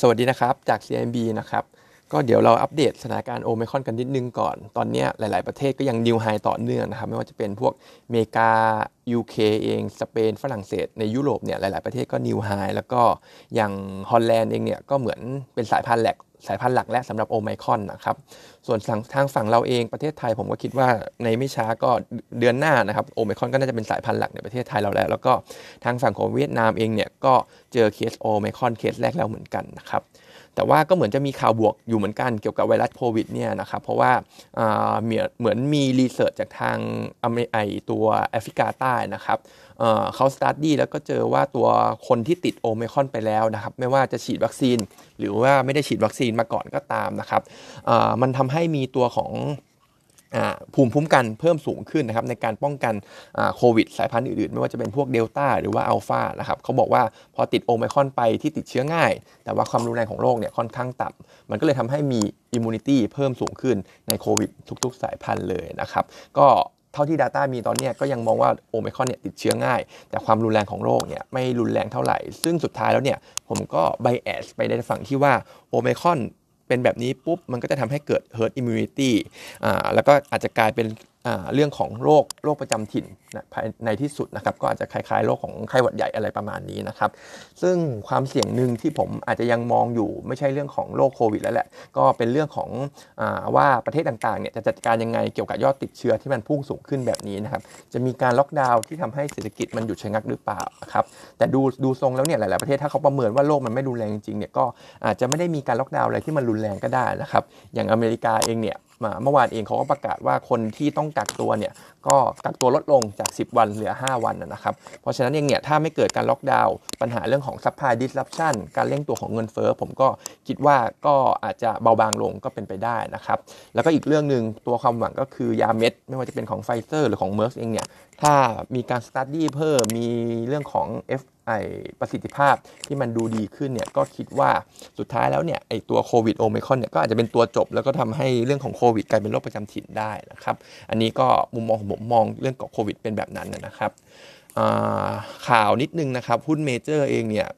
สวัสดีนะครับ จาก CMB นะครับ ก็เดี๋ยวเราอัปเดตสถานการณ์โอไมครอนกันนิดนึงก่อน ตอนนี้หลาย ๆ ประเทศก็ยัง new high ต่อเนื่องนะครับ ไม่ว่าจะเป็นพวกอเมริกา UK เอง สเปน ฝรั่งเศส ในยุโรปเนี่ย หลาย ๆ ประเทศก็ new high แล้วก็อย่างฮอลแลนด์เองเนี่ย ก็เหมือนเป็นสายพันธุ์หลัก สายพันธุ์หลักและสำหรับโอไมครอนนะครับส่วนทางฝั่งเราเองประเทศไทยผมก็คิดว่าในไม่ช้าก็เดือนหน้านะครับโอไมครอนก็น่าจะเป็นสายพันธุ์หลักในประเทศไทยเราแล้ว แล้วก็ทางฝั่งของเวียดนามเองเนี่ยก็เจอเคสโอไมครอนเคสแรกแล้วเหมือนกันนะครับ แต่ว่าก็เหมือนจะมีข่าวบวกอยู่เหมือนกันเกี่ยวกับไวรัสโควิดเนี่ยนะครับเพราะว่าเหมือนมี research จากทางอเมไอตัวแอฟริกาใต้นะครับเขา study แล้วก็เจอว่าตัวคนที่ติดโอไมครอนไปแล้วนะครับไม่ว่าจะฉีดวัคซีน หรือว่าไม่ได้ฉีดวัคซีนมาก่อนก็ตามนะครับมันทำให้มีตัวของ ภูมิคุ้มกันเพิ่มสูงขึ้นนะครับในการป้องกันโควิดสายพันธุ์อื่นๆ ไม่ว่าจะเป็นพวกเดลต้าหรือว่าอัลฟานะครับเขาบอกว่าพอติดโอไมครอนไปที่ติดเชื้อง่าย แต่ว่าความรุนแรงของโรคเนี่ยค่อนข้างต่ำมันก็เลยทำให้มี immunity เพิ่มสูงขึ้นในโควิดทุกๆ สายพันธุ์เลยนะครับก็เท่าที่ data มีตอนนี้ก็ยังมองว่าโอไมครอนเนี่ยติดเชื้อง่าย แต่ความรุนแรงของโรคเนี่ยไม่รุนแรงเท่าไหร่ ซึ่งสุดท้ายแล้วเนี่ยผมก็ bias ไปในฝั่งที่ว่าโอไมครอน เป็นแบบนี้ปุ๊บมันก็จะทำให้เกิด herd immunity อ่าแล้วก็อาจจะกลายเป็น เรื่องของโรคโรคประจำถิ่นนะในที่สุดนะครับก็อาจจะคล้ายๆโรคของไข้หวัดใหญ่อะไรประมาณนี้นะครับ ซึ่งความเสี่ยงหนึ่งที่ผมอาจจะยังมองอยู่ไม่ใช่เรื่องของโรคโควิดแล้วแหละ ก็เป็นเรื่องของอว่าประเทศต่างๆเนี่ยจะจัดการยังไงเกี่ยวกับยอดติดเชื้อที่มันพุ่งสูงขึ้นแบบนี้นะครับ จะมีการล็อกดาวน์ที่ทำให้เศรษฐกิจมันหยุดชะงักหรือเปล่าครับแต่ดูดูทรงแล้วเนี่ยหลายๆประเทศถ้าเขาประเมินว่าโรคมันไม่รุนแรงจริงๆเนี่ยก็อาจจะไม่ได้มีการล็อกดาวน์อะไรที่มันรุนแรงก็ได้นะครับ อย่างอเมริกาเองเนี่ยเมื่อวานเองเขาก็ประกาศว่าคนที่ต้องกักตัวเนี่ยก็กักตัวลดลงจาก 10 วันเหลือ 5 วันนะครับเพราะฉะนั้นเองเนี่ยถ้าไม่เกิดการล็อกดาวน์ปัญหาเรื่องของ supply disruption การเร่งตัวของเงินเฟ้อผมก็คิดว่าก็อาจจะเบาบางลงก็เป็นไปได้นะครับแล้วก็อีกเรื่องหนึ่งตัวความหวังก็คือยาเม็ด ไม่ว่าจะเป็นของไฟเซอร์หรือของเมอร์คเองเนี่ยถ้ามีการ study เพิ่มมีเรื่องของ F ไอประสิทธิภาพที่มันดูดีขึ้นเนี่ยก็คิดว่าสุดท้ายแล้วเนี่ยไอตัวโควิดโอไมครอนเนี่ยก็อาจจะเป็นตัวจบ แล้วก็ทำให้เรื่องของโควิดกลายเป็นโรคประจำถิ่นได้นะครับอันนี้ก็มุมมองของผมมองเรื่องของโควิดเป็นแบบนั้นนะครับข่าวนิดนึงนะครับหุ้นเมเจอร์เองเนี่ย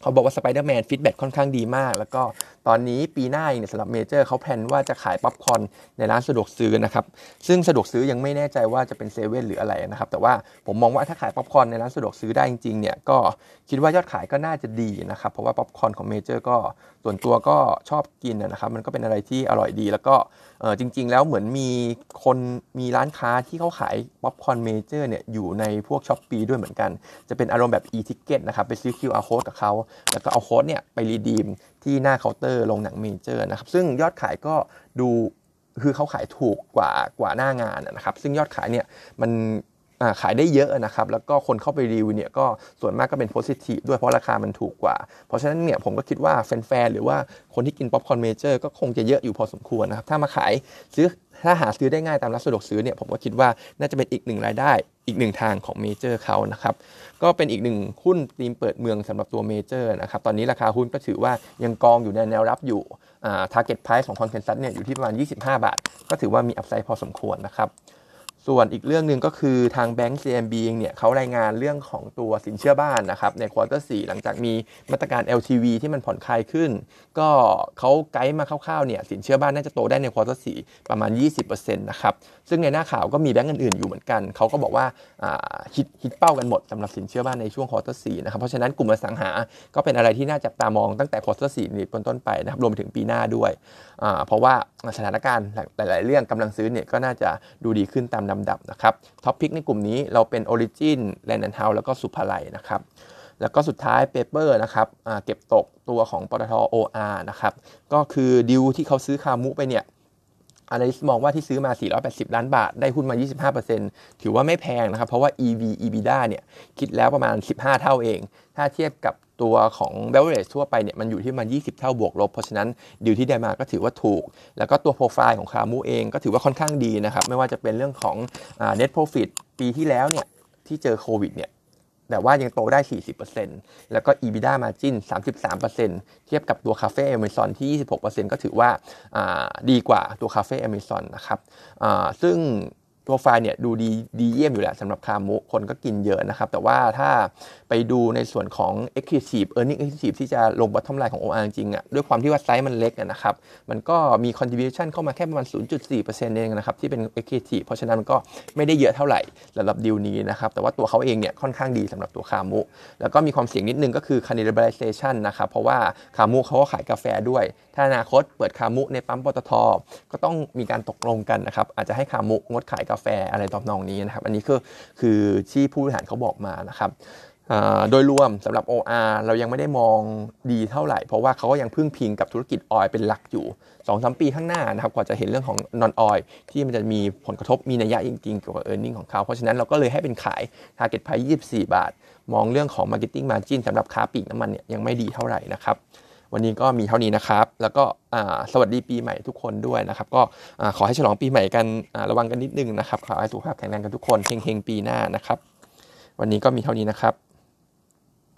เขาบอกว่าสไปเดอร์แมน feedback ค่อนข้างดีมาก แล้วก็ ตอนนี้ปีหน้าเนี่ยสำหรับเมเจอร์เขา plan ว่าจะขายป๊อปคอร์นในร้านสะดวกซื้อนะครับ ซึ่งสะดวกซื้อยังไม่แน่ใจว่าจะเป็นเซเว่นหรืออะไรนะครับ แต่ว่าผมมองว่าถ้าขายป๊อปคอร์นในร้านสะดวกซื้อได้จริงๆเนี่ยก็คิดว่ายอดขายก็น่าจะดีนะครับ เพราะว่าป๊อปคอร์นของเมเจอร์ก็ส่วนตัวก็ชอบกินนะครับ มันก็เป็นอะไรที่อร่อยดี แล้วก็จริง ๆ แล้วเหมือนมีคนมีร้านค้าที่เขาขายป๊อปคอร์นเมเจอร์เนี่ยอยู่ในพวกช้อปปี้ด้วยเหมือนกัน จะเป็นอารมณ์แบบ e-ticket นะครับไปซื้อ QR code กับเขาแล้วก็เอาโค้ดเนี่ยไป redeem ที่หน้าเคาน์เตอร์โรงหนังเมเจอร์นะครับซึ่งยอดขายก็ดูคือเขาขายถูกกว่ากว่าหน้างานนะครับ ซึ่งยอดขายเนี่ยมันขายได้เยอะนะครับ แล้วก็คนเข้าไปรีวิวเนี่ยก็ส่วนมากก็เป็น positive ด้วยเพราะราคามันถูกกว่า เพราะฉะนั้นเนี่ยผมก็คิดว่าแฟนๆหรือว่าคนที่กินป๊อปคอร์นเมเจอร์ก็คงจะเยอะอยู่พอสมควรนะครับ ถ้ามาขายซื้อ ถ้าหาซื้อได้ง่ายตามร้านสะดวกซื้อเนี่ยผมก็คิดว่าน่าจะเป็นอีกหนึ่งรายได้อีกหนึ่งทางของเมเจอร์เขานะครับก็เป็นอีกหนึ่งหุ้นธีมเปิดเมืองสำหรับตัวเมเจอร์นะครับตอนนี้ราคาหุ้นก็ถือว่ายังกองอยู่ในแนวรับอยู่อ่า target price ของ consensus เนี่ยอยู่ที่ประมาณ 25 บาท ก็ถือว่ามี upside พอสมควรนะครับ ส่วนอีกเรื่องหนึ่งก็คือทางแบงก์ CMB เองเนี่ยเขารายงานเรื่องของตัวสินเชื่อบ้านนะครับใน quarter สี่หลังจากมีมาตรการ LTV ที่มันผ่อนคลายขึ้น ก็เขาไกด์มาคร่าวๆเนี่ยสินเชื่อบ้านน่าจะโตได้ใน quarter สี่ประมาณ 20%นะครับซึ่งในหน้าข่าวก็มีแบงก์อื่นๆอยู่เหมือนกันเขาก็บอกว่า hit hit เป้ากันหมดสำหรับสินเชื่อบ้านในช่วง quarter สี่นะครับเพราะฉะนั้นกลุ่มอสังหา ก็เป็นอะไรที่น่าจับตามองตั้งแต่ quarter สี่นี้เป็นต้นไปนะครับรวมไปถึงปีหน้าด้วยเพราะว่าสถานการณ์หลายๆเรื่องกำลังซื้อเนี่ยก็น่าจะดูดีขึ้นตามลำดับนะครับ top pick ในกลุ่มนี้เราเป็น Origin Land and House แล้วก็สุภาลัยนะครับแล้วก็สุดท้าย paper นะครับเก็บตกตัวของปตท OR นะครับก็คือดีลที่เขาซื้อคามุไปเนี่ย analyst มองว่าที่ซื้อมา 480 ล้านบาท ได้หุ้นมา 25%ถือว่าไม่แพงนะครับ เพราะว่า EV EBITDA เนี่ย คิดแล้วประมาณ 15 เท่าเอง ถ้าเทียบกับ ตัวของ b e v e r a g e ทั่วไปเนี่ยมันอยู่ที่ประมาณ20 เท่าบวกลบ เพราะฉะนั้นดิวที่ได้มาก็ถือว่าถูก แล้วก็ตัวโปรไฟล์ของคามูเองก็ถือว่าค่อนข้างดีนะครับ ไม่ว่าจะเป็นเรื่องของ net profit ปีที่แล้วเนี่ยที่เจอโควิดเนี่ยแต่ว่ายังโตได้ 40%แล้วก็ EBITDA margin 33%เทียบกับตัวคาเฟ่อเมซอนที่ 26%ก็ถือว่าดีกว่าตัวคาเฟ่อเมซอนนะครับซึ่ง โปรไฟล์เนี่ยดูดีดีเยี่ยมอยู่แหละสำหรับคามุคนก็กินเยอะนะครับ แต่ว่าถ้าไปดูในส่วนของ Accretive Earning Accretive ที่จะลง bottom line ของ OR จริงๆอะด้วยความที่ว่าไซส์มันเล็กนะครับ มันก็มี contribution เข้ามาแค่ประมาณ 0.4%เองนะครับ ที่เป็น Accretive เพราะฉะนั้นมันก็ไม่ได้เยอะเท่าไหร่สำหรับดีลนี้นะครับ แต่ว่าตัวเขาเองเนี่ยค่อนข้างดีสำหรับตัวคามุ แล้วก็มีความเสี่ยงนิดนึงก็คือ cannibalization นะครับเพราะว่าคามุเขาก็ขายกาแฟด้วย ถ้าอนาคตเปิดคามุในปั๊มปตทก็ต้องมีการตกลงกันนะครับอาจจะให้คามุงดขายกาแฟอะไรตอนองนี้นะครับ อันนี้คือคือที่ผู้บริหารเขาบอกมานะครับโดยรวมสำหรับ OR เรายังไม่ได้มองดีเท่าไหร่ เพราะว่าเขาก็ยังพึ่งพิงกับธุรกิจออยเป็นหลักอยู่2อสปีข้างหน้านะครับกว่าจะเห็นเรื่องของนอนออยที่มันจะมีผลกระทบมีนัยยะจริงๆเกี่ยวกับ e a r n i n g ของเขา เพราะฉะนั้นเราก็เลยให้เป็นขาย Target Price 24 บาท มองเรื่องของ Marketing Margin สำหรับค้าปลีกน้ำมันเนี่ยยังไม่ดีเท่าไหร่นะครับ วันนี้ก็มีเท่านี้นะครับ แล้วก็สวัสดีปีใหม่ทุกคนด้วยนะครับ ก็ขอให้ฉลองปีใหม่กันระวังกันนิดนึงนะครับ ขอให้สุขภาพแข็งแรงกันทุกคนเฮงๆปีหน้านะครับ วันนี้ก็มีเท่านี้นะครับ